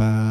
So